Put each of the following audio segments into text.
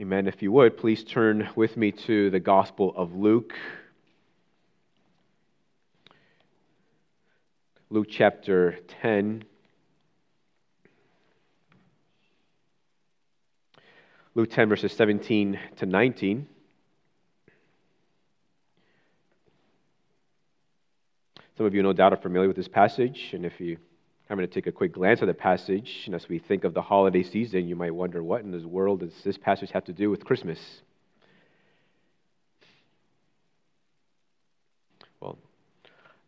Amen. If you would, please turn with me to the Gospel of Luke. Luke chapter 10. Luke 10, verses 17 to 19. Some of you, no doubt, are familiar with this passage, and if you I'm going to take a quick glance at the passage. And as we think of the holiday season, you might wonder what in this world does this passage have to do with Christmas? Well,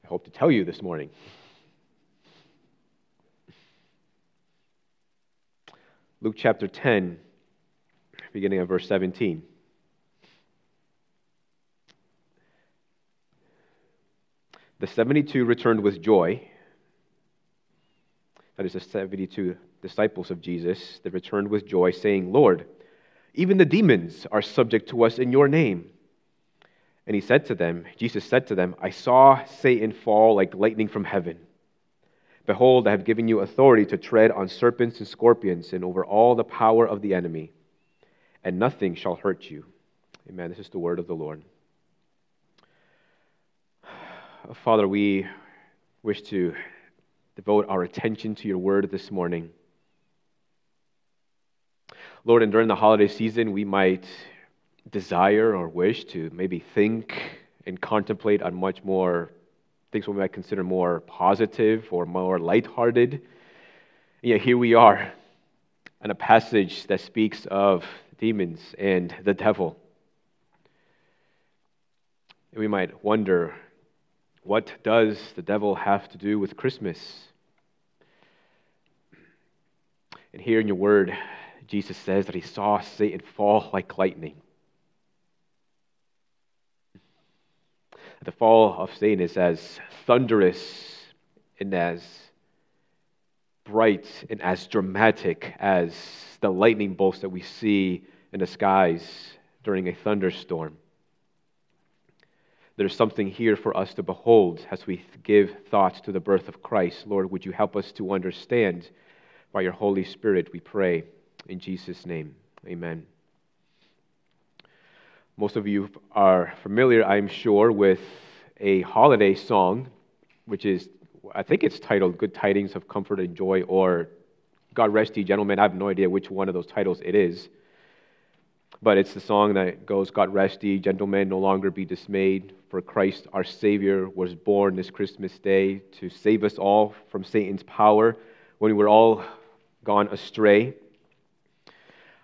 I hope to tell you this morning. Luke chapter 10, beginning at verse 17. The 72 returned with joy that is the 72 disciples of Jesus, they returned with joy, saying, Lord, even the demons are subject to us in your name. And he said to them, Jesus said to them, I saw Satan fall like lightning from heaven. Behold, I have given you authority to tread on serpents and scorpions and over all the power of the enemy, and nothing shall hurt you. Amen. This is the word of the Lord. Father, we wish to devote our attention to your word this morning. Lord, and during the holiday season, we might desire or wish to maybe think and contemplate on much more things we might consider more positive or more lighthearted. And yet here we are in a passage that speaks of demons and the devil. And we might wonder what does the devil have to do with Christmas? And here in your word, Jesus says that he saw Satan fall like lightning. The fall of Satan is as thunderous and as bright and as dramatic as the lightning bolts that we see in the skies during a thunderstorm. There's something here for us to behold as we give thoughts to the birth of Christ. Lord, would you help us to understand? by your Holy Spirit, we pray. In Jesus' name, amen. Most of you are familiar, I'm sure, with a holiday song, which is, I think it's titled Good Tidings of Comfort and Joy, or God Rest Ye Gentlemen. I have no idea which one of those titles it is. But it's the song that goes, God rest ye, gentlemen, no longer be dismayed, for Christ our Savior was born this Christmas day to save us all from Satan's power when we were all gone astray.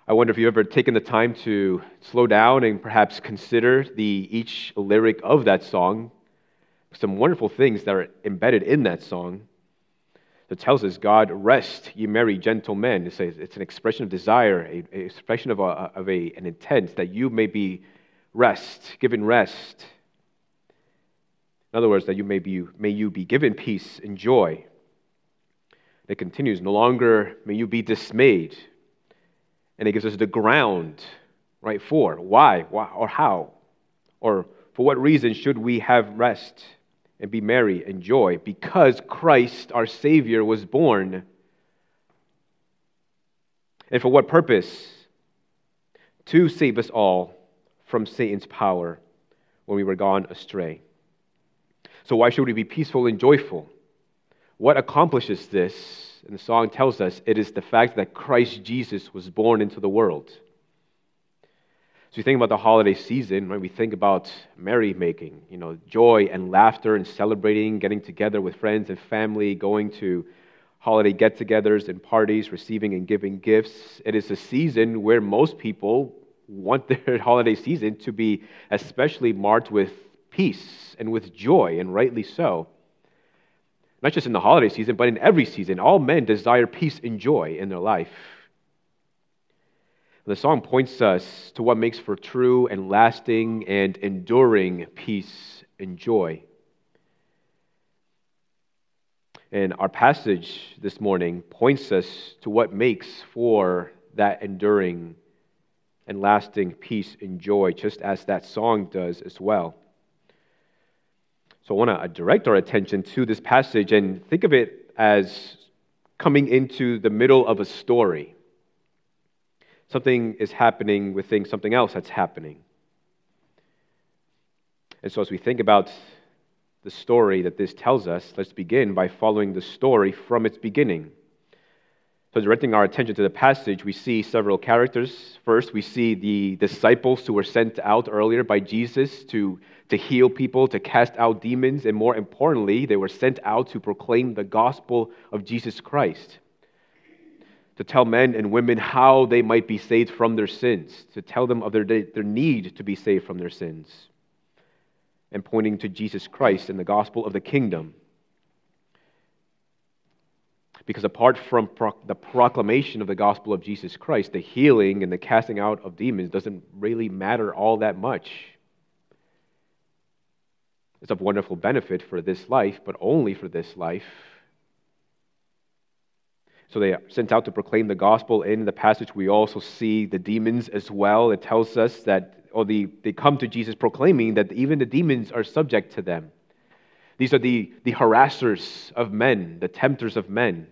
I wonder if you've ever taken the time to slow down and perhaps consider the, each lyric of that song. Some wonderful things that are embedded in that song that tells us, God, rest, ye merry gentlemen. It says it's an expression of desire, an expression of, a, of a, an intent that you may be rest, given rest. In other words, that you may, be, may you be given peace and joy. It continues, no longer may you be dismayed. And it gives us the ground, right, for why, why or how, or for what reason should we have rest and be merry and joy? Because Christ, our Savior, was born. And for what purpose? To save us all from Satan's power when we were gone astray. So, why should we be peaceful and joyful? What accomplishes this? And the song tells us it is the fact that Christ Jesus was born into the world. So we think about the holiday season, when we think about merrymaking, you know, joy and laughter and celebrating, getting together with friends and family, going to holiday get togethers and parties, receiving and giving gifts. It is a season where most people want their holiday season to be especially marked with peace and with joy, and rightly so not just in the holiday season, but in every season. All men desire peace and joy in their life. The song points us to what makes for true and lasting and enduring peace and joy. And our passage this morning points us to what makes for that enduring and lasting peace and joy, just as that song does as well. So I want to uh, direct our attention to this passage and think of it as coming into the middle of a story. Something is happening within something else that's happening. And so, as we think about the story that this tells us, let's begin by following the story from its beginning. So, directing our attention to the passage, we see several characters. First, we see the disciples who were sent out earlier by Jesus to, to heal people, to cast out demons, and more importantly, they were sent out to proclaim the gospel of Jesus Christ, to tell men and women how they might be saved from their sins, to tell them of their, their need to be saved from their sins, and pointing to Jesus Christ and the gospel of the kingdom because apart from pro- the proclamation of the gospel of Jesus Christ, the healing and the casting out of demons doesn't really matter all that much. It's of wonderful benefit for this life, but only for this life. So they are sent out to proclaim the gospel. In the passage, we also see the demons as well. It tells us that, or the, they come to Jesus proclaiming that even the demons are subject to them. These are the, the harassers of men, the tempters of men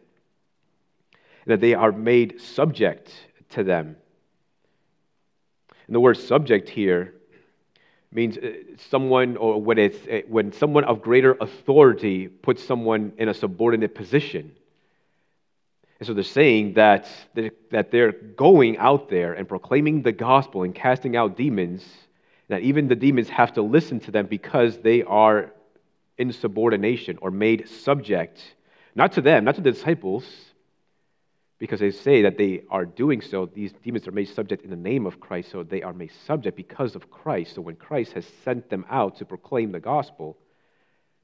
that they are made subject to them. And the word subject here means uh, someone, or when, it's, uh, when someone of greater authority puts someone in a subordinate position. And so they're saying that, that they're going out there and proclaiming the gospel and casting out demons, that even the demons have to listen to them because they are in subordination or made subject, not to them, not to the disciples, because they say that they are doing so. These demons are made subject in the name of Christ, so they are made subject because of Christ. So when Christ has sent them out to proclaim the gospel,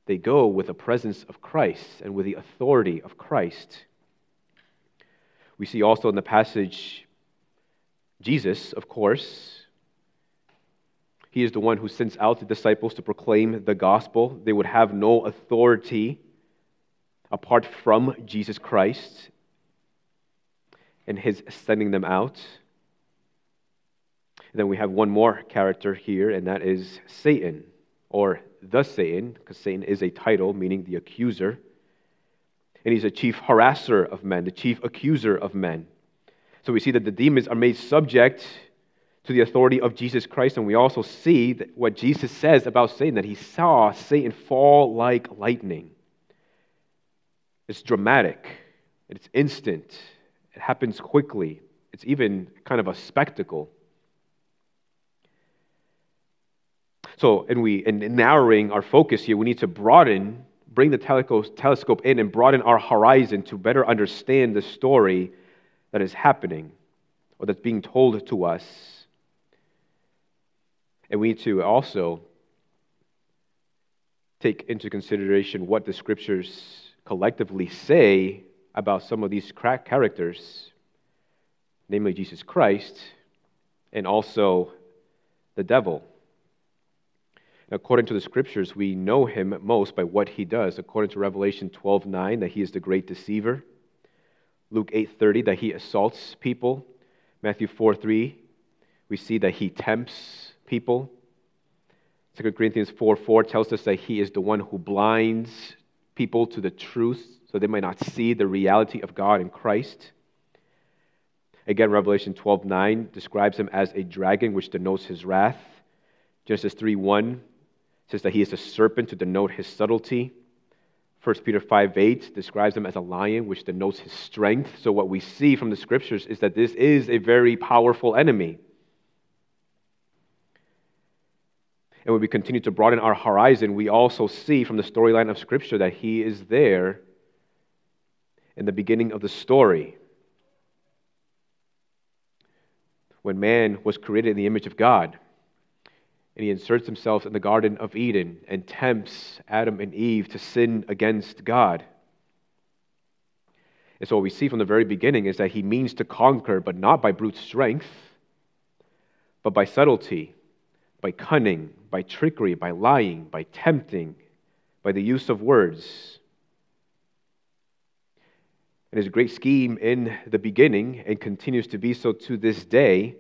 they go with the presence of Christ and with the authority of Christ. We see also in the passage Jesus, of course. He is the one who sends out the disciples to proclaim the gospel. They would have no authority apart from Jesus Christ and his sending them out. And then we have one more character here, and that is Satan, or the Satan, because Satan is a title meaning the accuser. And he's a chief harasser of men, the chief accuser of men. So we see that the demons are made subject to the authority of Jesus Christ, and we also see what Jesus says about Satan that he saw Satan fall like lightning. It's dramatic, it's instant, it happens quickly. It's even kind of a spectacle. So, and we, in narrowing our focus here, we need to broaden, bring the telescope in and broaden our horizon to better understand the story that is happening or that's being told to us. And we need to also take into consideration what the scriptures collectively say about some of these characters, namely Jesus Christ and also the devil. According to the scriptures, we know him most by what he does. According to Revelation 12:9, that he is the great deceiver. Luke 8:30, that he assaults people. Matthew 4:3, we see that he tempts people. 2 Corinthians 4 4 tells us that he is the one who blinds people to the truth so they might not see the reality of God in Christ. Again, Revelation 12:9 describes him as a dragon, which denotes his wrath. Genesis 3 1 says that he is a serpent to denote his subtlety. 1 Peter 5 8 describes him as a lion, which denotes his strength. So, what we see from the scriptures is that this is a very powerful enemy. And when we continue to broaden our horizon, we also see from the storyline of Scripture that he is there in the beginning of the story. When man was created in the image of God, and he inserts himself in the Garden of Eden and tempts Adam and Eve to sin against God. And so, what we see from the very beginning is that he means to conquer, but not by brute strength, but by subtlety, by cunning, by trickery, by lying, by tempting, by the use of words. And his great scheme in the beginning, and continues to be so to this day,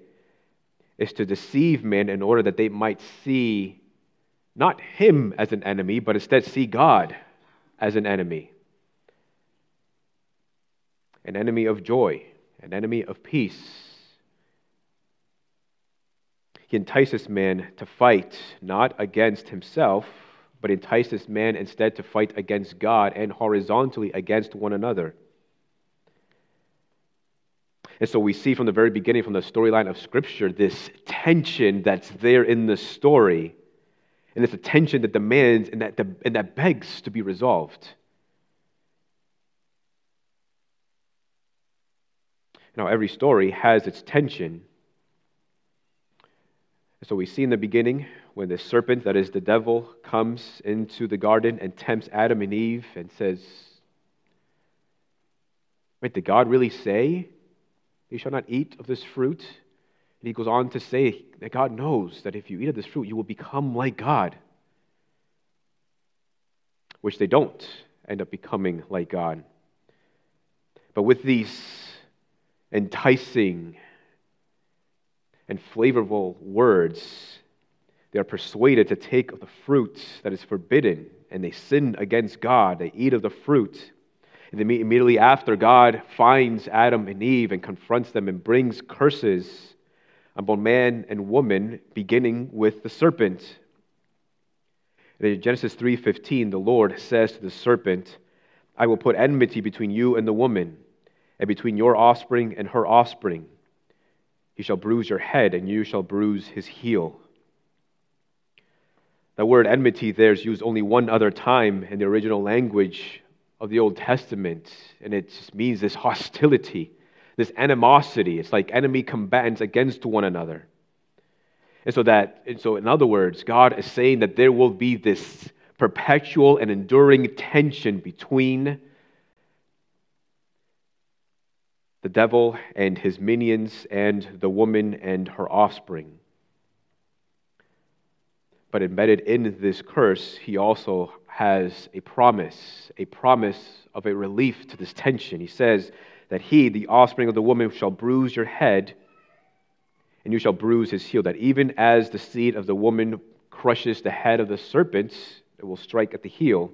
is to deceive men in order that they might see not him as an enemy, but instead see God as an enemy. An enemy of joy, an enemy of peace, he entices man to fight not against himself, but entices man instead to fight against God and horizontally against one another. And so we see from the very beginning, from the storyline of Scripture, this tension that's there in the story. And it's a tension that demands and that, and that begs to be resolved. Now, every story has its tension. So we see in the beginning when the serpent, that is the devil, comes into the garden and tempts Adam and Eve and says, Wait, did God really say you shall not eat of this fruit? And he goes on to say that God knows that if you eat of this fruit, you will become like God, which they don't end up becoming like God. But with these enticing and flavorful words, they are persuaded to take of the fruit that is forbidden, and they sin against God. They eat of the fruit. And then immediately after, God finds Adam and Eve and confronts them and brings curses upon man and woman, beginning with the serpent. And in Genesis 3:15, the Lord says to the serpent, "I will put enmity between you and the woman, and between your offspring and her offspring. He shall bruise your head, and you shall bruise his heel." The word enmity there is used only one other time in the original language of the Old Testament, and it just means this hostility, this animosity. It's like enemy combatants against one another. And so that, and so in other words, God is saying that there will be this perpetual and enduring tension between the devil and his minions and the woman and her offspring. But embedded in this curse, he also has a promise, a promise of a relief to this tension. He says that he, the offspring of the woman, shall bruise your head, and you shall bruise his heel. That even as the seed of the woman crushes the head of the serpent, it will strike at the heel.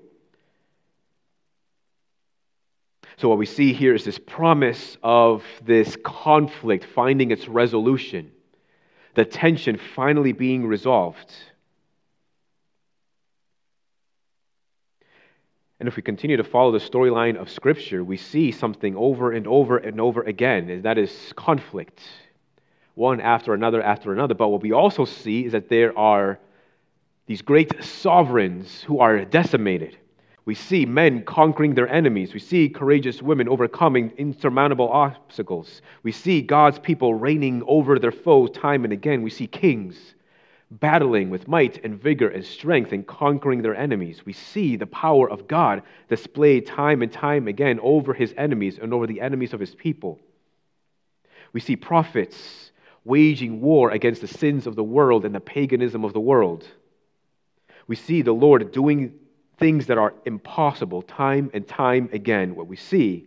So, what we see here is this promise of this conflict finding its resolution, the tension finally being resolved. And if we continue to follow the storyline of Scripture, we see something over and over and over again, and that is conflict, one after another after another. But what we also see is that there are these great sovereigns who are decimated. We see men conquering their enemies. We see courageous women overcoming insurmountable obstacles. We see God's people reigning over their foes time and again. We see kings battling with might and vigor and strength and conquering their enemies. We see the power of God displayed time and time again over his enemies and over the enemies of his people. We see prophets waging war against the sins of the world and the paganism of the world. We see the Lord doing things that are impossible time and time again. What we see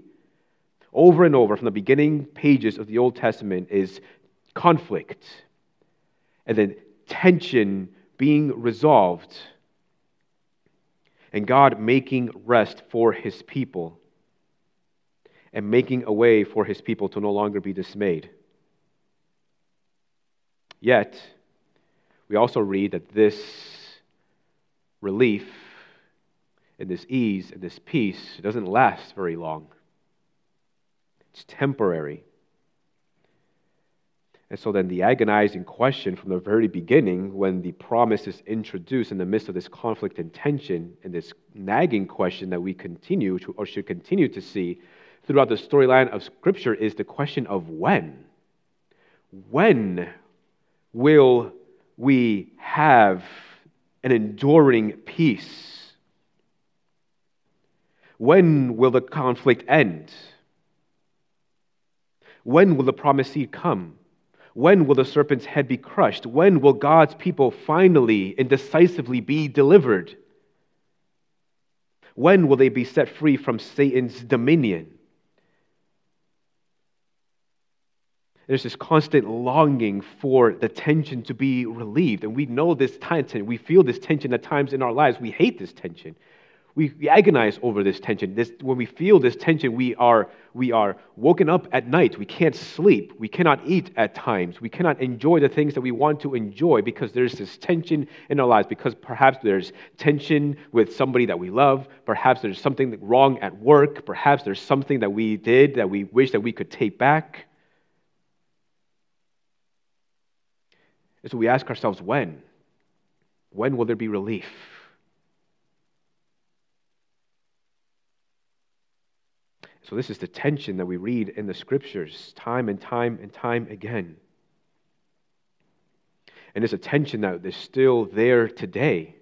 over and over from the beginning pages of the Old Testament is conflict and then tension being resolved and God making rest for his people and making a way for his people to no longer be dismayed. Yet, we also read that this relief and this ease and this peace doesn't last very long. It's temporary. And so then the agonizing question from the very beginning, when the promise is introduced in the midst of this conflict and tension, and this nagging question that we continue to, or should continue to see throughout the storyline of Scripture, is the question of when. When will we have an enduring peace? When will the conflict end? When will the promised seed come? When will the serpent's head be crushed? When will God's people finally and decisively be delivered? When will they be set free from Satan's dominion? There's this constant longing for the tension to be relieved. And we know this tension. We feel this tension at times in our lives. We hate this tension. We, we agonize over this tension. This, when we feel this tension, we are, we are woken up at night. We can't sleep. We cannot eat at times. We cannot enjoy the things that we want to enjoy because there's this tension in our lives. Because perhaps there's tension with somebody that we love. Perhaps there's something wrong at work. Perhaps there's something that we did that we wish that we could take back. And so we ask ourselves, when? When will there be relief? So, this is the tension that we read in the scriptures time and time and time again. And it's a tension that is still there today.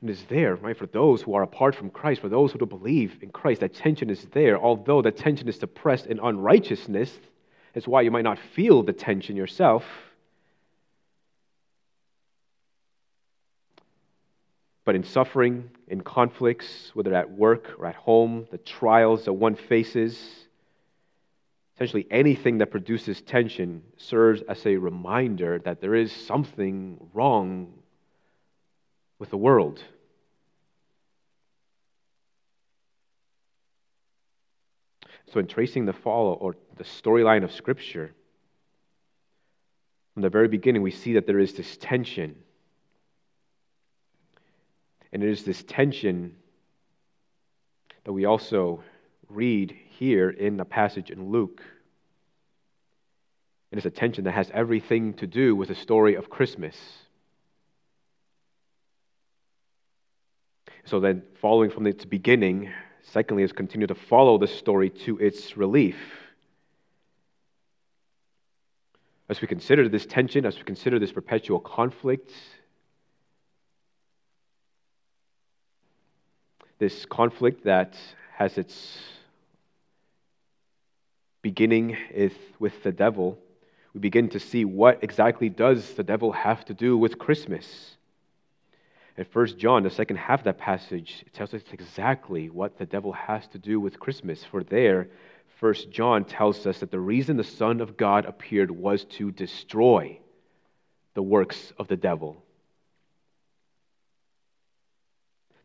And is there, right, for those who are apart from Christ, for those who don't believe in Christ, that tension is there. Although that tension is suppressed in unrighteousness, that's why you might not feel the tension yourself. But in suffering, in conflicts, whether at work or at home, the trials that one faces, essentially anything that produces tension serves as a reminder that there is something wrong with the world. So, in tracing the follow or the storyline of Scripture, from the very beginning, we see that there is this tension and it is this tension that we also read here in the passage in Luke. And it's a tension that has everything to do with the story of Christmas. So then, following from its beginning, secondly, is continue to follow the story to its relief. As we consider this tension, as we consider this perpetual conflict, this conflict that has its beginning with the devil, we begin to see what exactly does the devil have to do with Christmas. In 1 John, the second half of that passage, it tells us exactly what the devil has to do with Christmas. For there, 1 John tells us that the reason the Son of God appeared was to destroy the works of the devil.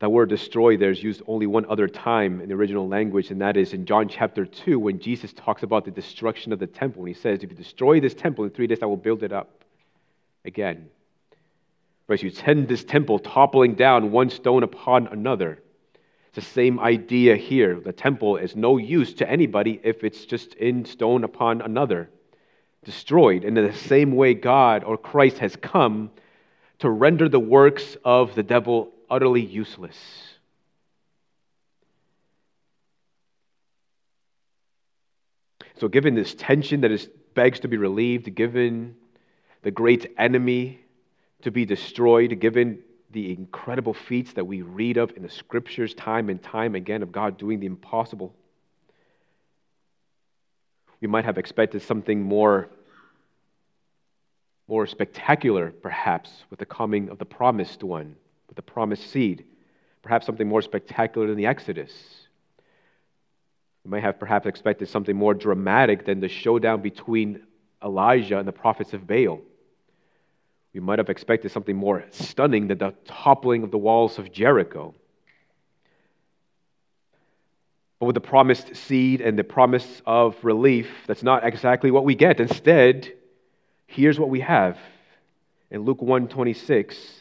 That word destroy there is used only one other time in the original language, and that is in John chapter 2 when Jesus talks about the destruction of the temple. And he says, If you destroy this temple in three days, I will build it up again. Right, you send this temple toppling down one stone upon another. It's the same idea here. The temple is no use to anybody if it's just in stone upon another, destroyed. And in the same way, God or Christ has come to render the works of the devil utterly useless. So, given this tension that is, begs to be relieved, given the great enemy to be destroyed, given the incredible feats that we read of in the scriptures time and time again of God doing the impossible, we might have expected something more, more spectacular, perhaps, with the coming of the promised one with the promised seed, perhaps something more spectacular than the Exodus. We might have perhaps expected something more dramatic than the showdown between Elijah and the prophets of Baal. We might have expected something more stunning than the toppling of the walls of Jericho. But with the promised seed and the promise of relief, that's not exactly what we get. Instead, here's what we have. In Luke 126,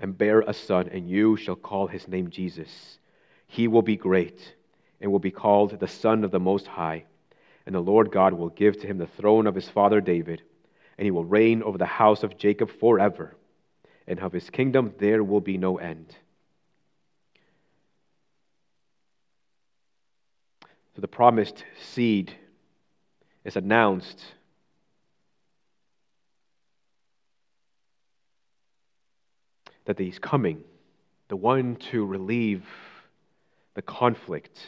and bear a son, and you shall call his name Jesus. He will be great and will be called the Son of the Most High. And the Lord God will give to him the throne of his father David, and he will reign over the house of Jacob forever, and of his kingdom there will be no end. So the promised seed is announced that he's coming, the one to relieve the conflict.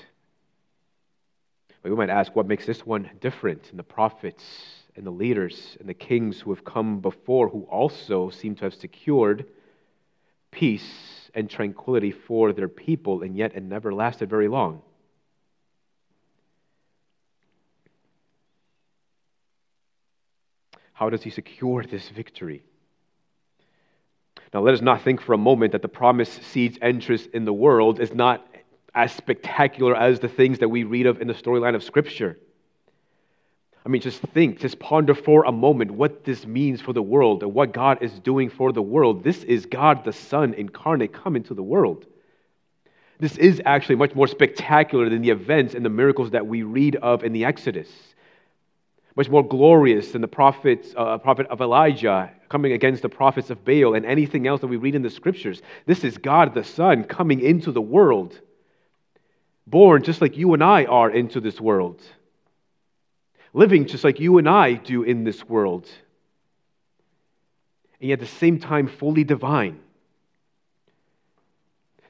But we might ask, what makes this one different in the prophets and the leaders and the kings who have come before, who also seem to have secured peace and tranquility for their people, and yet it never lasted very long? How does he secure this victory? Now, let us not think for a moment that the promised seed's entrance in the world is not as spectacular as the things that we read of in the storyline of Scripture. I mean, just think, just ponder for a moment what this means for the world and what God is doing for the world. This is God the Son incarnate come into the world. This is actually much more spectacular than the events and the miracles that we read of in the Exodus. Much more glorious than the prophets, uh, prophet of Elijah coming against the prophets of Baal and anything else that we read in the scriptures. This is God the Son coming into the world, born just like you and I are into this world living just like you and I do in this world, and yet at the same time, fully divine.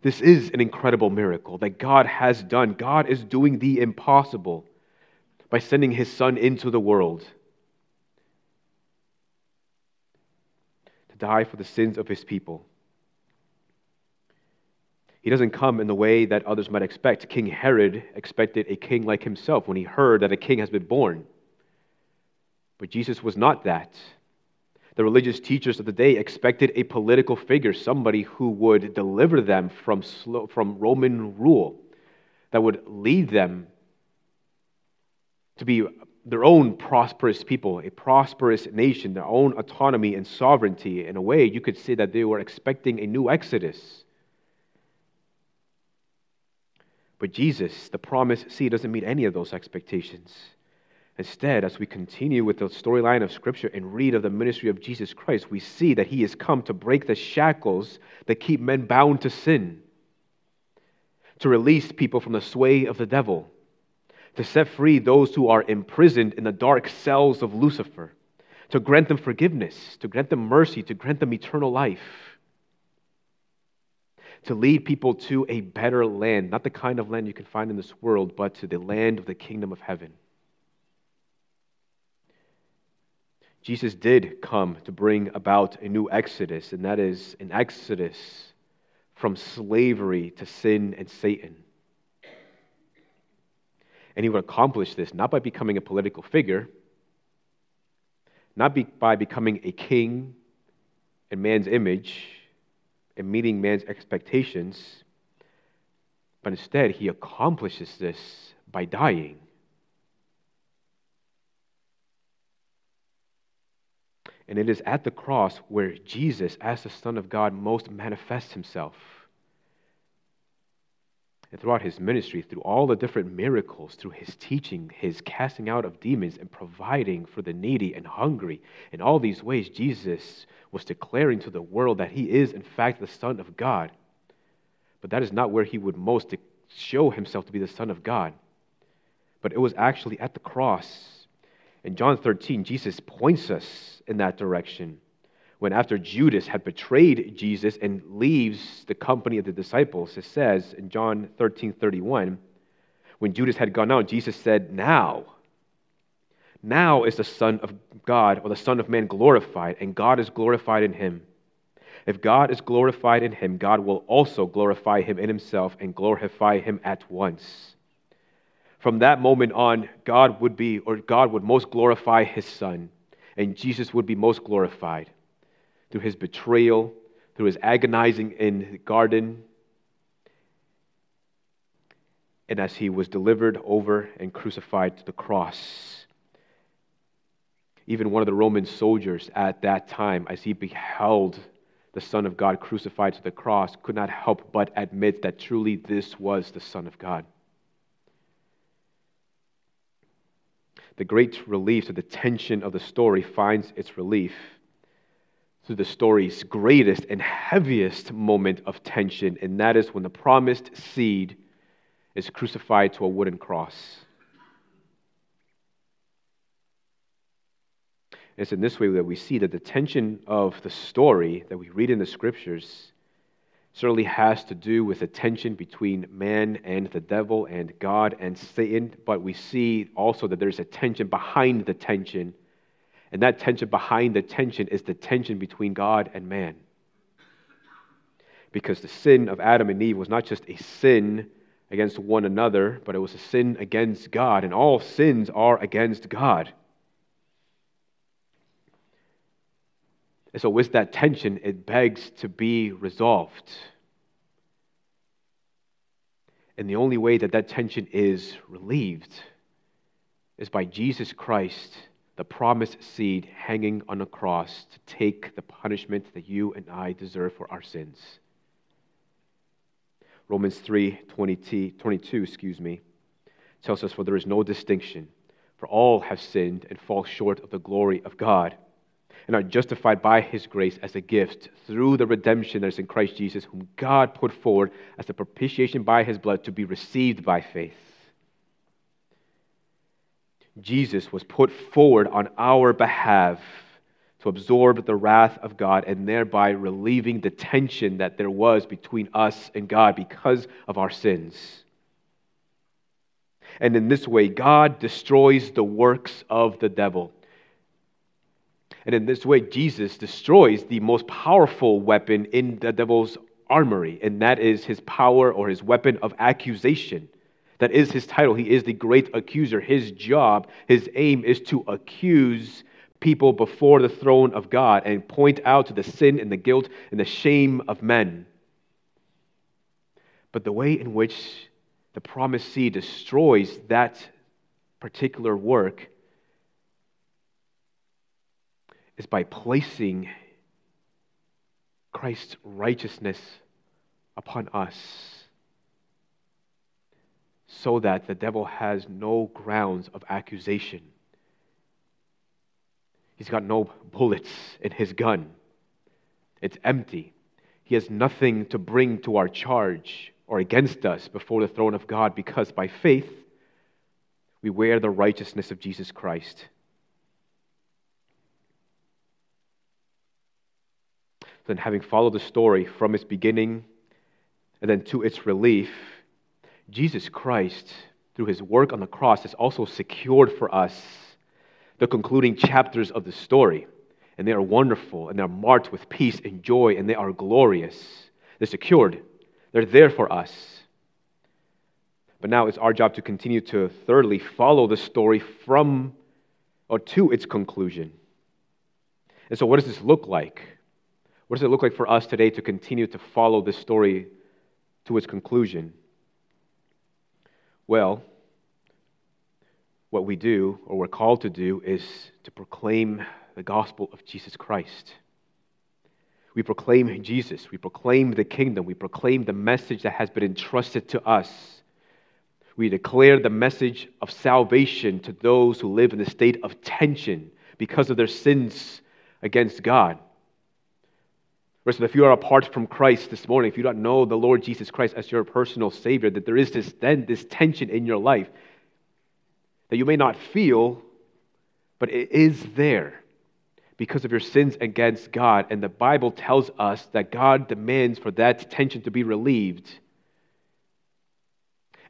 This is an incredible miracle that God has done. God is doing the impossible by sending his Son into the world to die for the sins of his people. He doesn't come in the way that others might expect. King Herod expected a king like himself when he heard that a king has been born. But Jesus was not that. The religious teachers of the day expected a political figure, somebody who would deliver them from, from Roman rule, that would lead them to be their own prosperous people, a prosperous nation, their own autonomy and sovereignty. In a way, you could say that they were expecting a new Exodus. But Jesus, the promised seed, doesn't meet any of those expectations. Instead, as we continue with the storyline of Scripture and read of the ministry of Jesus Christ, we see that He has come to break the shackles that keep men bound to sin, to release people from the sway of the devil, to set free those who are imprisoned in the dark cells of Lucifer, to grant them forgiveness, to grant them mercy, to grant them eternal life, to lead people to a better land, not the kind of land you can find in this world, but to the land of the kingdom of heaven. Jesus did come to bring about a new exodus, and that is an exodus from slavery to sin and Satan. And he would accomplish this not by becoming a political figure, not be, by becoming a king in man's image and meeting man's expectations, but instead he accomplishes this by dying. And it is at the cross where Jesus, as the Son of God, most manifests himself. And throughout his ministry, through all the different miracles, through his teaching, his casting out of demons, and providing for the needy and hungry, in all these ways, Jesus was declaring to the world that he is, in fact, the Son of God. But that is not where he would most show himself to be the Son of God. But it was actually at the cross. In John 13, Jesus points us in that direction when after Judas had betrayed Jesus and leaves the company of the disciples, it says in John 13 31, when Judas had gone out, Jesus said, Now, now is the Son of God or the Son of Man glorified, and God is glorified in him. If God is glorified in him, God will also glorify him in himself and glorify him at once. From that moment on, God would be, or God would most glorify his Son, and Jesus would be most glorified through his betrayal, through his agonizing in the garden, and as he was delivered over and crucified to the cross. Even one of the Roman soldiers at that time, as he beheld the Son of God crucified to the cross, could not help but admit that truly this was the Son of God. The great relief to the tension of the story finds its relief to the story's greatest and heaviest moment of tension, and that is when the promised seed is crucified to a wooden cross. It's in this way that we see that the tension of the story that we read in the scriptures certainly has to do with the tension between man and the devil and God and Satan, but we see also that there's a tension behind the tension. And that tension behind the tension is the tension between God and man. Because the sin of Adam and Eve was not just a sin against one another, but it was a sin against God, and all sins are against God. And so, with that tension, it begs to be resolved. And the only way that that tension is relieved is by Jesus Christ, the promised seed, hanging on a cross to take the punishment that you and I deserve for our sins. Romans 3 20, 22, excuse me, tells us, For there is no distinction, for all have sinned and fall short of the glory of God and are justified by his grace as a gift through the redemption that is in Christ Jesus, whom God put forward as a propitiation by his blood to be received by faith. Jesus was put forward on our behalf to absorb the wrath of God and thereby relieving the tension that there was between us and God because of our sins. And in this way, God destroys the works of the devil. And in this way, Jesus destroys the most powerful weapon in the devil's armory, and that is his power or his weapon of accusation. That is his title. He is the great accuser. His job, his aim is to accuse people before the throne of God and point out to the sin and the guilt and the shame of men. But the way in which the promised seed destroys that particular work is by placing Christ's righteousness upon us so that the devil has no grounds of accusation. He's got no bullets in his gun, it's empty. He has nothing to bring to our charge or against us before the throne of God because by faith we wear the righteousness of Jesus Christ. then having followed the story from its beginning and then to its relief, Jesus Christ, through his work on the cross, has also secured for us the concluding chapters of the story. And they are wonderful, and they're marked with peace and joy, and they are glorious. They're secured, they're there for us. But now it's our job to continue to, thirdly, follow the story from or to its conclusion. And so, what does this look like? What does it look like for us today to continue to follow this story to its conclusion? Well, what we do, or we're called to do, is to proclaim the gospel of Jesus Christ. We proclaim Jesus. We proclaim the kingdom. We proclaim the message that has been entrusted to us. We declare the message of salvation to those who live in a state of tension because of their sins against God. Listen, if you are apart from Christ this morning, if you don't know the Lord Jesus Christ as your personal Savior, that there is this, then, this tension in your life that you may not feel, but it is there because of your sins against God. And the Bible tells us that God demands for that tension to be relieved.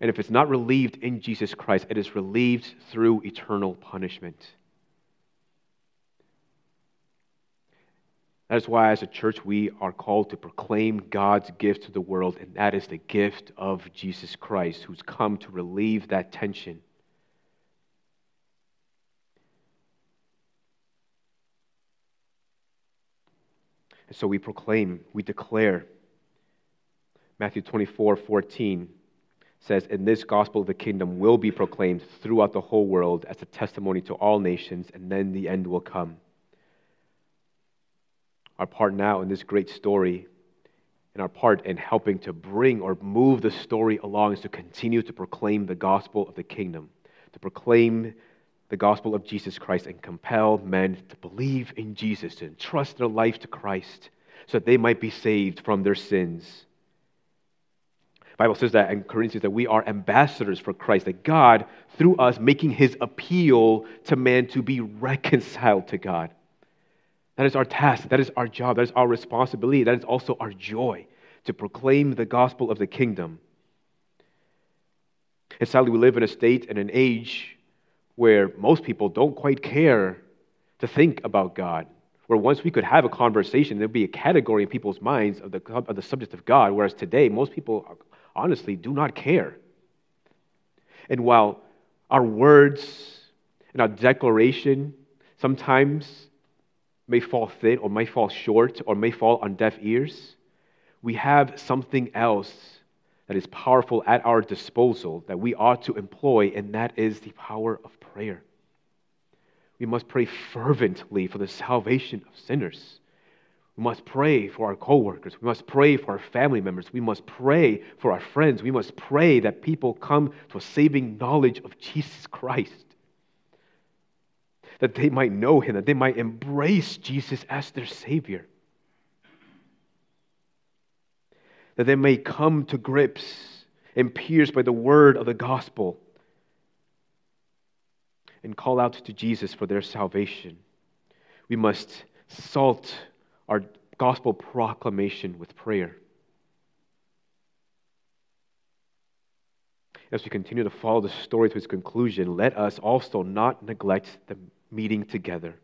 And if it's not relieved in Jesus Christ, it is relieved through eternal punishment. That is why, as a church, we are called to proclaim God's gift to the world, and that is the gift of Jesus Christ, who's come to relieve that tension. And so we proclaim, we declare. Matthew 24 14 says, And this gospel of the kingdom will be proclaimed throughout the whole world as a testimony to all nations, and then the end will come our part now in this great story and our part in helping to bring or move the story along is to continue to proclaim the gospel of the kingdom, to proclaim the gospel of Jesus Christ and compel men to believe in Jesus, to entrust their life to Christ so that they might be saved from their sins. The Bible says that in Corinthians that we are ambassadors for Christ, that God, through us, making his appeal to man to be reconciled to God. That is our task. That is our job. That is our responsibility. That is also our joy to proclaim the gospel of the kingdom. And sadly, we live in a state and an age where most people don't quite care to think about God. Where once we could have a conversation, there'd be a category in people's minds of the, of the subject of God, whereas today, most people honestly do not care. And while our words and our declaration sometimes may fall thin or may fall short or may fall on deaf ears, we have something else that is powerful at our disposal that we ought to employ, and that is the power of prayer. We must pray fervently for the salvation of sinners. We must pray for our coworkers. We must pray for our family members. We must pray for our friends. We must pray that people come to a saving knowledge of Jesus Christ. That they might know him, that they might embrace Jesus as their Savior. That they may come to grips and pierced by the word of the gospel and call out to Jesus for their salvation. We must salt our gospel proclamation with prayer. As we continue to follow the story to its conclusion, let us also not neglect the meeting together.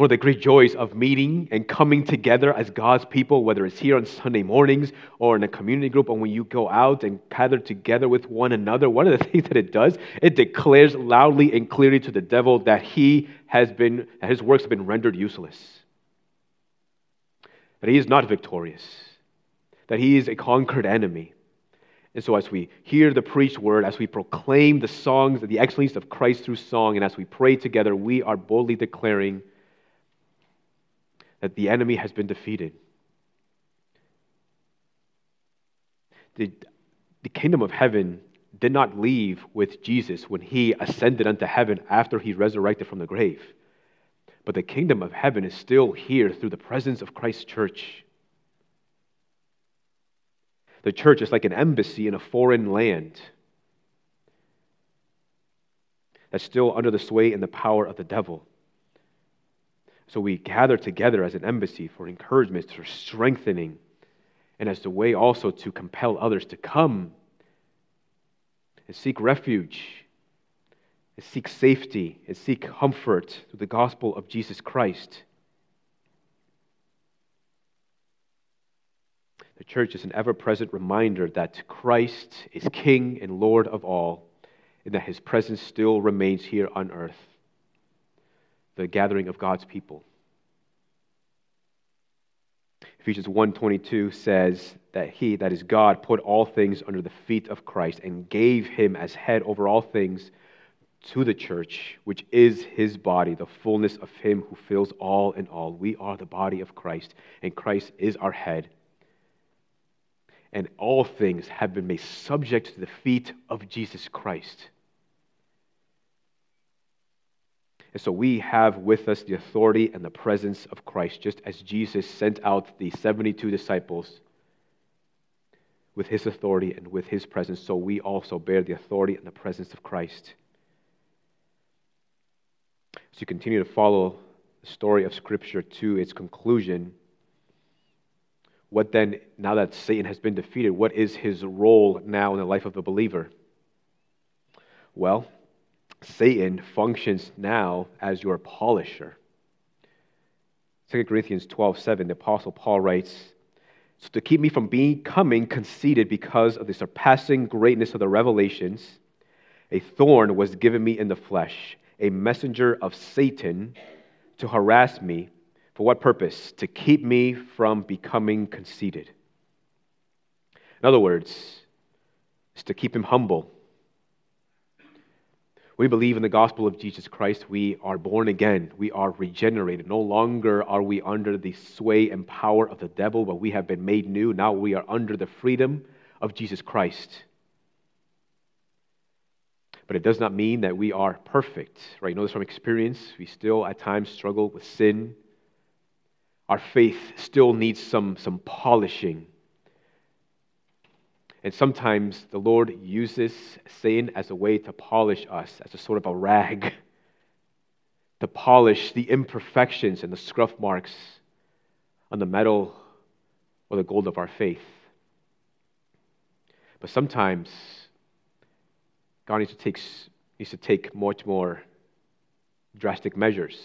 One of the great joys of meeting and coming together as God's people, whether it's here on Sunday mornings or in a community group, or when you go out and gather together with one another, one of the things that it does, it declares loudly and clearly to the devil that he has been, that his works have been rendered useless, that he is not victorious, that he is a conquered enemy. And so, as we hear the preached word, as we proclaim the songs, the excellencies of Christ through song, and as we pray together, we are boldly declaring that the enemy has been defeated. The, the kingdom of heaven did not leave with Jesus when he ascended unto heaven after he resurrected from the grave. But the kingdom of heaven is still here through the presence of Christ's church. The church is like an embassy in a foreign land that's still under the sway and the power of the devil. So we gather together as an embassy for encouragement, for strengthening, and as a way also to compel others to come and seek refuge, and seek safety, and seek comfort through the gospel of Jesus Christ. The church is an ever present reminder that Christ is King and Lord of all, and that his presence still remains here on earth. The gathering of God's people. Ephesians 1:22 says that he that is God put all things under the feet of Christ and gave him as head over all things to the church which is his body the fullness of him who fills all in all. We are the body of Christ and Christ is our head and all things have been made subject to the feet of Jesus Christ And so we have with us the authority and the presence of Christ, just as Jesus sent out the 72 disciples with his authority and with his presence, so we also bear the authority and the presence of Christ. As you continue to follow the story of Scripture to its conclusion, what then, now that Satan has been defeated, what is his role now in the life of a believer? Well, Satan functions now as your polisher. 2 Corinthians 12 7, the Apostle Paul writes, So to keep me from becoming conceited because of the surpassing greatness of the revelations, a thorn was given me in the flesh, a messenger of Satan to harass me. For what purpose? To keep me from becoming conceited. In other words, it's to keep him humble we believe in the gospel of Jesus Christ, we are born again. We are regenerated. No longer are we under the sway and power of the devil, but we have been made new. Now we are under the freedom of Jesus Christ. But it does not mean that we are perfect, right? You know this from experience. We still at times struggle with sin. Our faith still needs some, some polishing. And sometimes the Lord uses sin as a way to polish us, as a sort of a rag, to polish the imperfections and the scruff marks on the metal or the gold of our faith. But sometimes God needs to take, needs to take much more drastic measures.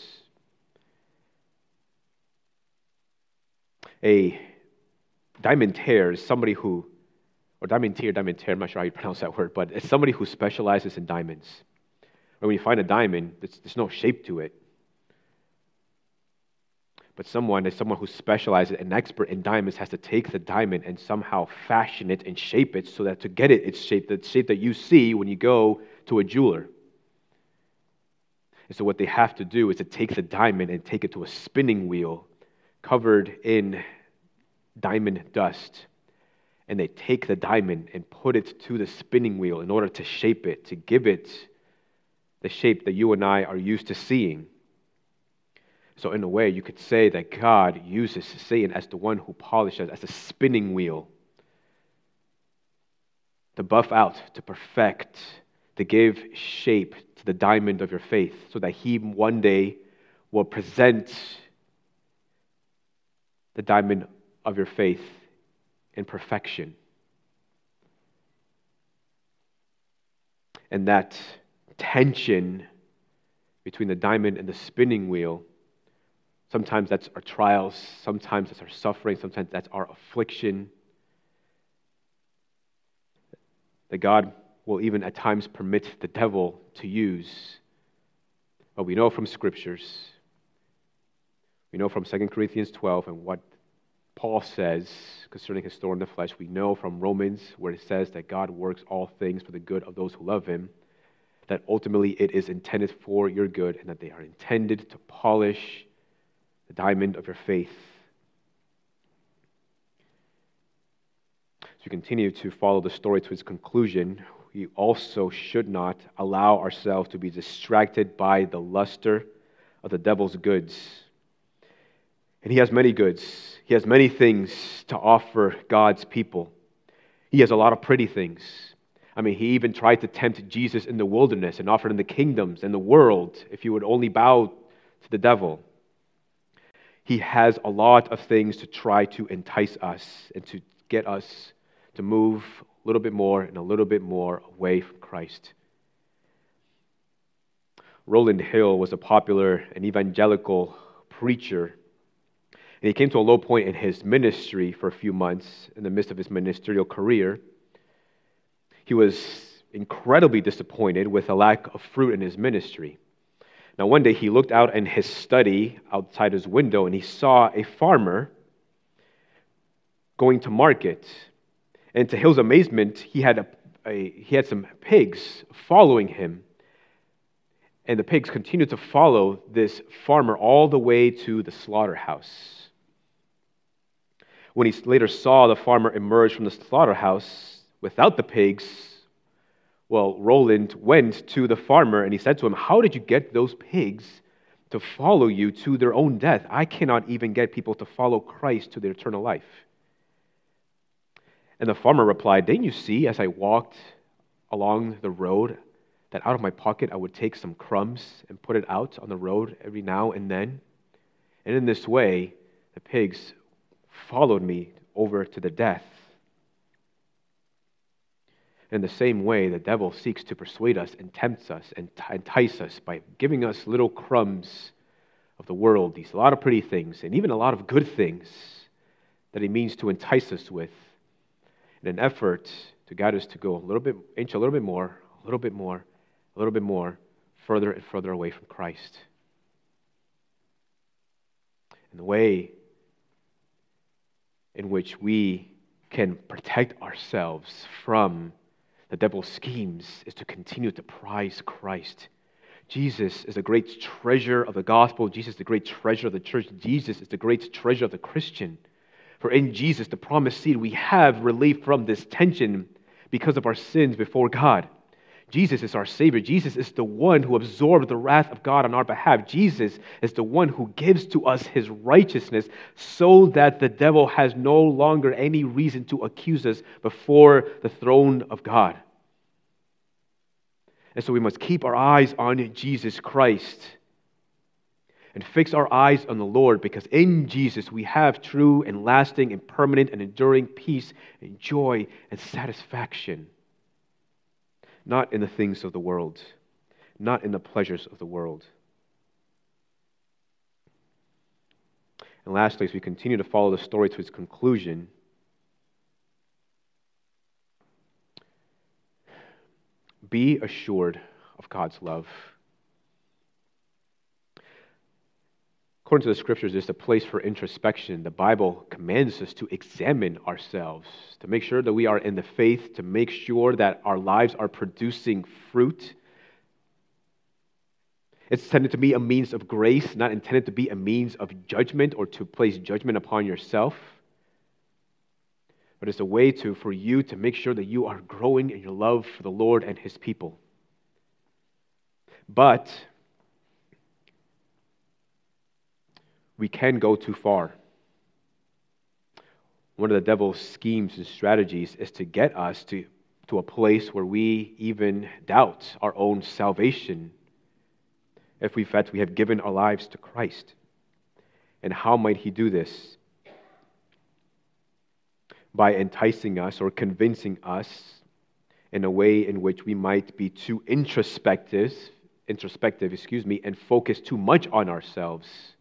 A diamantaire is somebody who, or diamantier, diamantaire, I'm not sure how you pronounce that word, but it's somebody who specializes in diamonds. When you find a diamond, there's, there's no shape to it. But someone is someone who specializes, an expert in diamonds, has to take the diamond and somehow fashion it and shape it so that to get it its shaped, the shape that you see when you go to a jeweler. And so what they have to do is to take the diamond and take it to a spinning wheel covered in diamond dust. And they take the diamond and put it to the spinning wheel in order to shape it, to give it the shape that you and I are used to seeing. So, in a way, you could say that God uses Satan as the one who polishes, as a spinning wheel, to buff out, to perfect, to give shape to the diamond of your faith, so that he one day will present the diamond of your faith in perfection. And that tension between the diamond and the spinning wheel Sometimes that's our trials, sometimes that's our suffering, sometimes that's our affliction. That God will even at times permit the devil to use. But we know from scriptures, we know from 2 Corinthians 12 and what Paul says concerning his thorn in the flesh. We know from Romans where it says that God works all things for the good of those who love him, that ultimately it is intended for your good and that they are intended to polish the diamond of your faith. As we continue to follow the story to its conclusion, we also should not allow ourselves to be distracted by the luster of the devil's goods. And he has many goods, he has many things to offer God's people. He has a lot of pretty things. I mean, he even tried to tempt Jesus in the wilderness and offered him the kingdoms and the world if you would only bow to the devil he has a lot of things to try to entice us and to get us to move a little bit more and a little bit more away from Christ. Rowland Hill was a popular and evangelical preacher. And he came to a low point in his ministry for a few months in the midst of his ministerial career. He was incredibly disappointed with a lack of fruit in his ministry. Now, one day he looked out in his study outside his window and he saw a farmer going to market. And to his amazement, he had, a, a, he had some pigs following him. And the pigs continued to follow this farmer all the way to the slaughterhouse. When he later saw the farmer emerge from the slaughterhouse without the pigs, well, Rowland went to the farmer and he said to him, How did you get those pigs to follow you to their own death? I cannot even get people to follow Christ to their eternal life. And the farmer replied, Didn't you see as I walked along the road that out of my pocket I would take some crumbs and put it out on the road every now and then? And in this way, the pigs followed me over to the death. In the same way, the devil seeks to persuade us and tempts us and entice us by giving us little crumbs of the world, these a lot of pretty things, and even a lot of good things that he means to entice us with in an effort to guide us to go a little bit, inch a little bit more, a little bit more, a little bit more, further and further away from Christ. And the way in which we can protect ourselves from the devil's schemes is to continue to prize Christ. Jesus is the great treasure of the gospel. Jesus is the great treasure of the church. Jesus is the great treasure of the Christian. For in Jesus, the promised seed, we have relief from this tension because of our sins before God. Jesus is our Savior. Jesus is the one who absorbed the wrath of God on our behalf. Jesus is the one who gives to us his righteousness so that the devil has no longer any reason to accuse us before the throne of God. And so we must keep our eyes on Jesus Christ. and fix our eyes on the Lord because in Jesus we have true and lasting and permanent and enduring peace and joy and satisfaction. Not in the things of the world, not in the pleasures of the world. And lastly, as we continue to follow the story to its conclusion, be assured of God's love. According to the scriptures, it's a place for introspection. The Bible commands us to examine ourselves, to make sure that we are in the faith, to make sure that our lives are producing fruit. It's intended to be a means of grace, not intended to be a means of judgment or to place judgment upon yourself. But it's a way to, for you to make sure that you are growing in your love for the Lord and His people. But we can go too far. One of the devil's schemes and strategies is to get us to, to a place where we even doubt our own salvation if we, fact, we have given our lives to Christ. And how might he do this? By enticing us or convincing us in a way in which we might be too introspective, introspective, excuse me, and focus too much on ourselves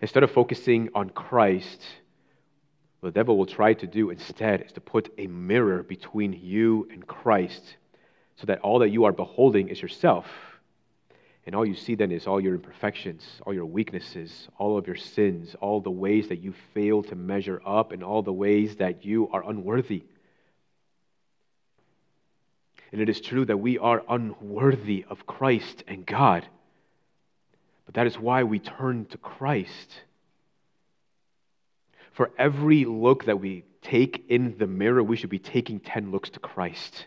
Instead of focusing on Christ, what the devil will try to do instead is to put a mirror between you and Christ so that all that you are beholding is yourself. And all you see then is all your imperfections, all your weaknesses, all of your sins, all the ways that you fail to measure up, and all the ways that you are unworthy. And it is true that we are unworthy of Christ and God. But that is why we turn to Christ. For every look that we take in the mirror, we should be taking 10 looks to Christ.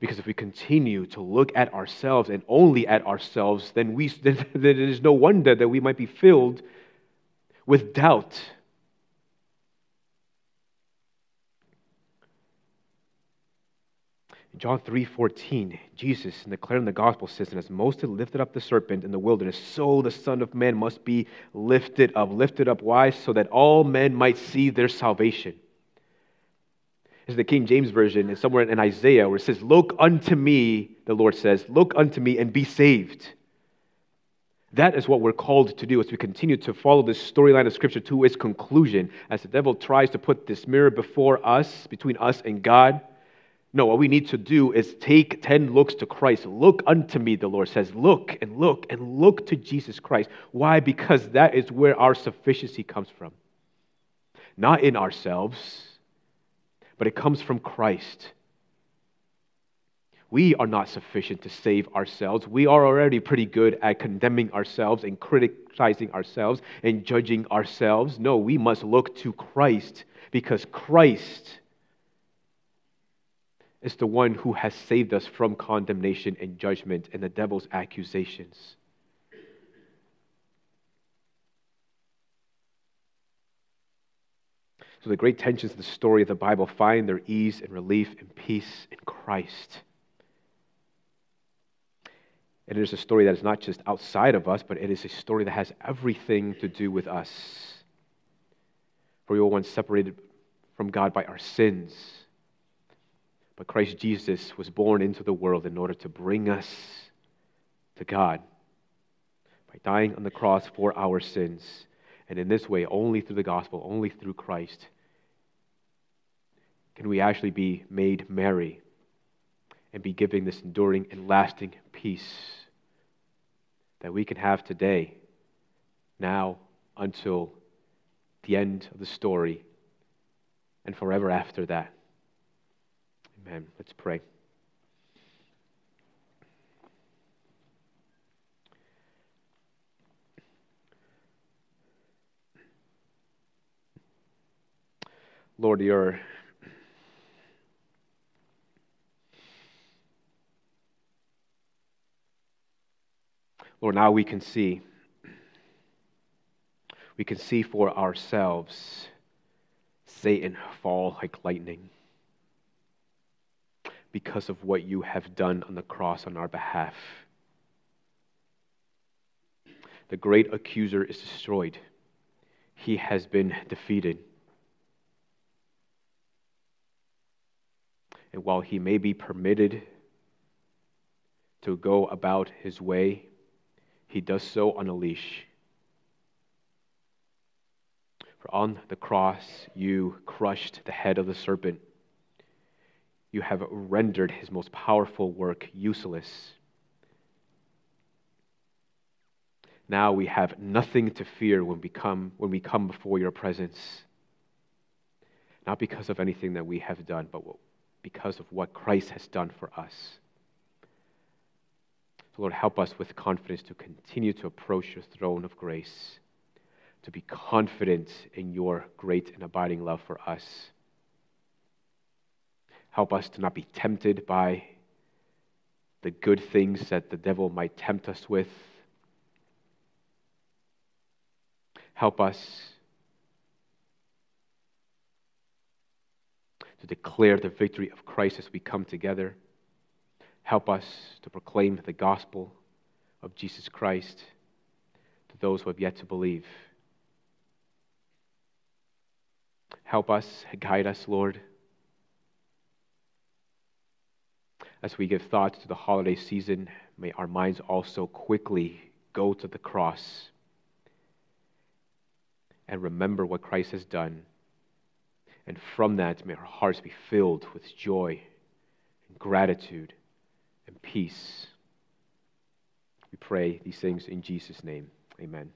Because if we continue to look at ourselves and only at ourselves, then, we, then, it is no wonder that we might be filled with doubt John 3:14, Jesus, in declaring the gospel, says, "And as Moses lifted up the serpent in the wilderness, so the Son of Man must be lifted up. Lifted up, why? So that all men might see their salvation." This is the King James Version, and somewhere in Isaiah, where it says, Look unto me, the Lord says, look unto me and be saved. That is what we're called to do as we continue to follow this storyline of Scripture to its conclusion, as the devil tries to put this mirror before us, between us and God no, what we need to do is take 10 looks to Christ. Look unto me, the Lord says. Look and look and look to Jesus Christ. Why? Because that is where our sufficiency comes from. Not in ourselves, but it comes from Christ. We are not sufficient to save ourselves. We are already pretty good at condemning ourselves and criticizing ourselves and judging ourselves. No, we must look to Christ because Christ is the one who has saved us from condemnation and judgment and the devil's accusations. So, the great tensions of the story of the Bible find their ease and relief and peace in Christ. And it is a story that is not just outside of us, but it is a story that has everything to do with us. For we were once separated from God by our sins but Christ Jesus was born into the world in order to bring us to God by dying on the cross for our sins. And in this way, only through the gospel, only through Christ, can we actually be made merry and be given this enduring and lasting peace that we can have today, now, until the end of the story, and forever after that. Amen. Let's pray. Lord, your Lord, now we can see. We can see for ourselves Satan fall like lightning because of what you have done on the cross on our behalf. The great accuser is destroyed, he has been defeated. And while he may be permitted to go about his way, he does so on a leash. For on the cross you crushed the head of the serpent. You have rendered his most powerful work useless. Now we have nothing to fear when we come, when we come before your presence. Not because of anything that we have done, but because of what Christ has done for us. So, Lord, help us with confidence to continue to approach your throne of grace, to be confident in your great and abiding love for us. Help us to not be tempted by the good things that the devil might tempt us with Help us to declare the victory of Christ as we come together. Help us to proclaim the gospel of Jesus Christ to those who have yet to believe. Help us, guide us, Lord, as we give thought to the holiday season. May our minds also quickly go to the cross and remember what Christ has done. And from that, may our hearts be filled with joy and gratitude and peace. We pray these things in Jesus' name. Amen.